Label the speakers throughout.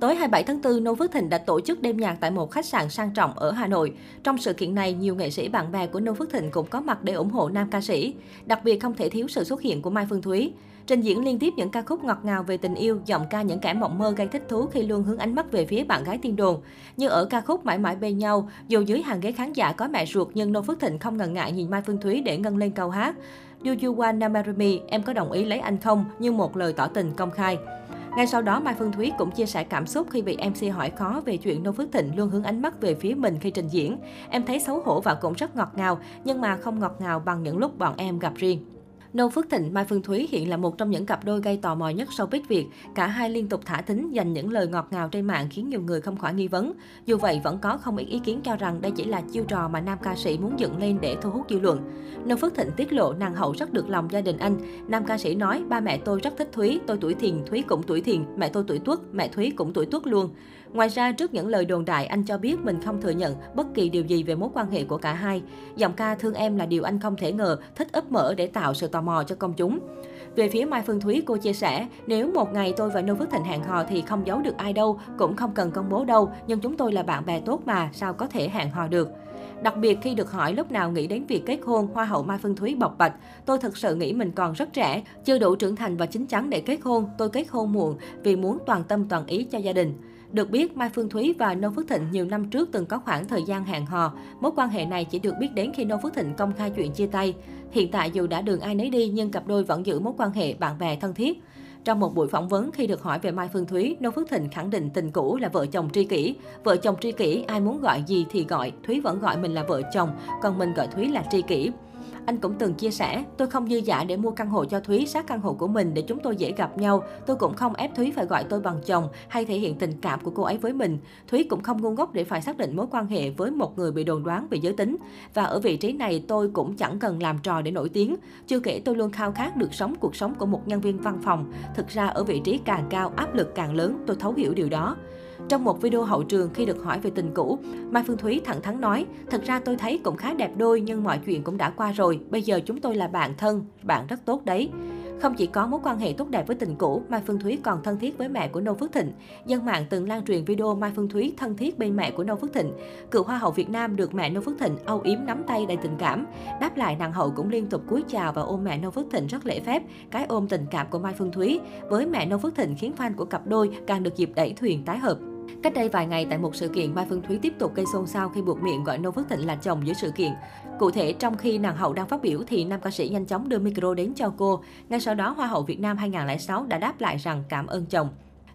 Speaker 1: Tối 27 tháng 4, Noo Phước Thịnh đã tổ chức đêm nhạc tại một khách sạn sang trọng ở Hà Nội. Trong sự kiện này, nhiều nghệ sĩ bạn bè của Noo Phước Thịnh cũng có mặt để ủng hộ nam ca sĩ. Đặc biệt không thể thiếu sự xuất hiện của Mai Phương Thúy. Trình diễn liên tiếp những ca khúc ngọt ngào về tình yêu, giọng ca những kẻ mộng mơ gây thích thú khi luôn hướng ánh mắt về phía bạn gái tiên đồn. Như ở ca khúc Mãi mãi bên nhau, dù dưới hàng ghế khán giả có mẹ ruột nhưng Noo Phước Thịnh không ngần ngại nhìn Mai Phương Thúy để ngân lên câu hát. Do you wanna marry me, em có đồng ý lấy anh không? Như một lời tỏ tình công khai. Ngay sau đó, Mai Phương Thúy cũng chia sẻ cảm xúc khi bị MC hỏi khó về chuyện Nô Phước Thịnh luôn hướng ánh mắt về phía mình khi trình diễn. Em thấy xấu hổ và cũng rất ngọt ngào, nhưng mà không ngọt ngào bằng những lúc bọn em gặp riêng. Nô Phước Thịnh, Mai Phương Thúy hiện là một trong những cặp đôi gây tò mò nhất showbiz Việt. Cả hai liên tục thả thính dành những lời ngọt ngào trên mạng khiến nhiều người không khỏi nghi vấn. Dù vậy, vẫn có không ít ý kiến cho rằng đây chỉ là chiêu trò mà nam ca sĩ muốn dựng lên để thu hút dư luận. Nô Phước Thịnh tiết lộ nàng hậu rất được lòng gia đình anh. Nam ca sĩ nói, ba mẹ tôi rất thích Thúy, tôi tuổi thiền, Thúy cũng tuổi thiền, mẹ tôi tuổi tuất, mẹ Thúy cũng tuổi tuất luôn. Ngoài ra, trước những lời đồn đại, anh cho biết mình không thừa nhận bất kỳ điều gì về mối quan hệ của cả hai. Giọng ca thương em là điều anh không thể ngờ, thích ấp mở để tạo sự tò mò cho công chúng. Về phía Mai Phương Thúy, cô chia sẻ, nếu một ngày tôi và Nô Phước Thịnh hẹn hò thì không giấu được ai đâu, cũng không cần công bố đâu, nhưng chúng tôi là bạn bè tốt mà, sao có thể hẹn hò được. Đặc biệt khi được hỏi lúc nào nghĩ đến việc kết hôn, Hoa hậu Mai Phương Thúy bộc bạch, tôi thực sự nghĩ mình còn rất trẻ, chưa đủ trưởng thành và chín chắn để kết hôn, tôi kết hôn muộn vì muốn toàn tâm toàn ý cho gia đình. Được biết, Mai Phương Thúy và Nô Phước Thịnh nhiều năm trước từng có khoảng thời gian hẹn hò. Mối quan hệ này chỉ được biết đến khi Nô Phước Thịnh công khai chuyện chia tay. Hiện tại dù đã đường ai nấy đi nhưng cặp đôi vẫn giữ mối quan hệ bạn bè thân thiết. Trong một buổi phỏng vấn khi được hỏi về Mai Phương Thúy, Nô Phước Thịnh khẳng định tình cũ là vợ chồng tri kỷ. Vợ chồng tri kỷ ai muốn gọi gì thì gọi, Thúy vẫn gọi mình là vợ chồng, còn mình gọi Thúy là tri kỷ. Anh cũng từng chia sẻ, tôi không dư giả để mua căn hộ cho Thúy sát căn hộ của mình để chúng tôi dễ gặp nhau. Tôi cũng không ép Thúy phải gọi tôi bằng chồng hay thể hiện tình cảm của cô ấy với mình. Thúy cũng không ngu ngốc để phải xác định mối quan hệ với một người bị đồn đoán về giới tính. Và ở vị trí này tôi cũng chẳng cần làm trò để nổi tiếng. Chưa kể tôi luôn khao khát được sống cuộc sống của một nhân viên văn phòng. Thực ra ở vị trí càng cao, áp lực càng lớn, tôi thấu hiểu điều đó. Trong một video hậu trường khi được hỏi về tình cũ, Mai Phương Thúy thẳng thắn nói, thật ra tôi thấy cũng khá đẹp đôi nhưng mọi chuyện cũng đã qua rồi, bây giờ chúng tôi là bạn thân, bạn rất tốt đấy. Không chỉ có mối quan hệ tốt đẹp với tình cũ, Mai Phương Thúy còn thân thiết với mẹ của Nô Phước Thịnh. Dân mạng từng lan truyền video Mai Phương Thúy thân thiết bên mẹ của Nô Phước Thịnh. Cựu Hoa hậu Việt Nam được mẹ Nô Phước Thịnh âu yếm nắm tay đầy tình cảm. Đáp lại nàng hậu cũng liên tục cúi chào và ôm mẹ Nô Phước Thịnh rất lễ phép. Cái ôm tình cảm của Mai Phương Thúy với mẹ Nô Phước Thịnh khiến fan của cặp đôi càng được dịp đẩy thuyền tái hợp. Cách đây vài ngày tại một sự kiện, Mai Phương Thúy tiếp tục gây xôn xao khi buộc miệng gọi Noo Phước Thịnh là chồng giữa sự kiện. Cụ thể, trong khi nàng hậu đang phát biểu thì nam ca sĩ nhanh chóng đưa micro đến cho cô. Ngay sau đó, Hoa hậu Việt Nam 2006 đã đáp lại rằng cảm ơn chồng.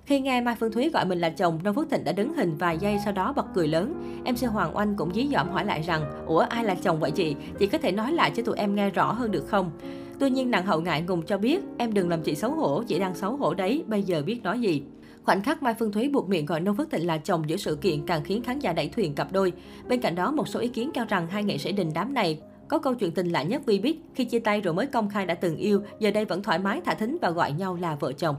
Speaker 1: Khi nghe Mai Phương Thúy gọi mình là chồng, Noo Phước Thịnh đã đứng hình vài giây sau đó bật cười lớn. MC Hoàng Oanh cũng dí dỏm hỏi lại rằng, Ủa ai là chồng vậy chị? Chị có thể nói lại cho tụi em nghe rõ hơn được không? Tuy nhiên nàng hậu ngại ngùng cho biết, em đừng làm chị xấu hổ, chị đang xấu hổ đấy, bây giờ biết nói gì. Khoảnh khắc Mai Phương Thúy buộc miệng gọi nông Phước Thịnh là chồng giữa sự kiện càng khiến khán giả đẩy thuyền cặp đôi. Bên cạnh đó, một số ý kiến cho rằng hai nghệ sĩ đình đám này có câu chuyện tình lạ nhất vi biết khi chia tay rồi mới công khai đã từng yêu, giờ đây vẫn thoải mái thả thính và gọi nhau là vợ chồng.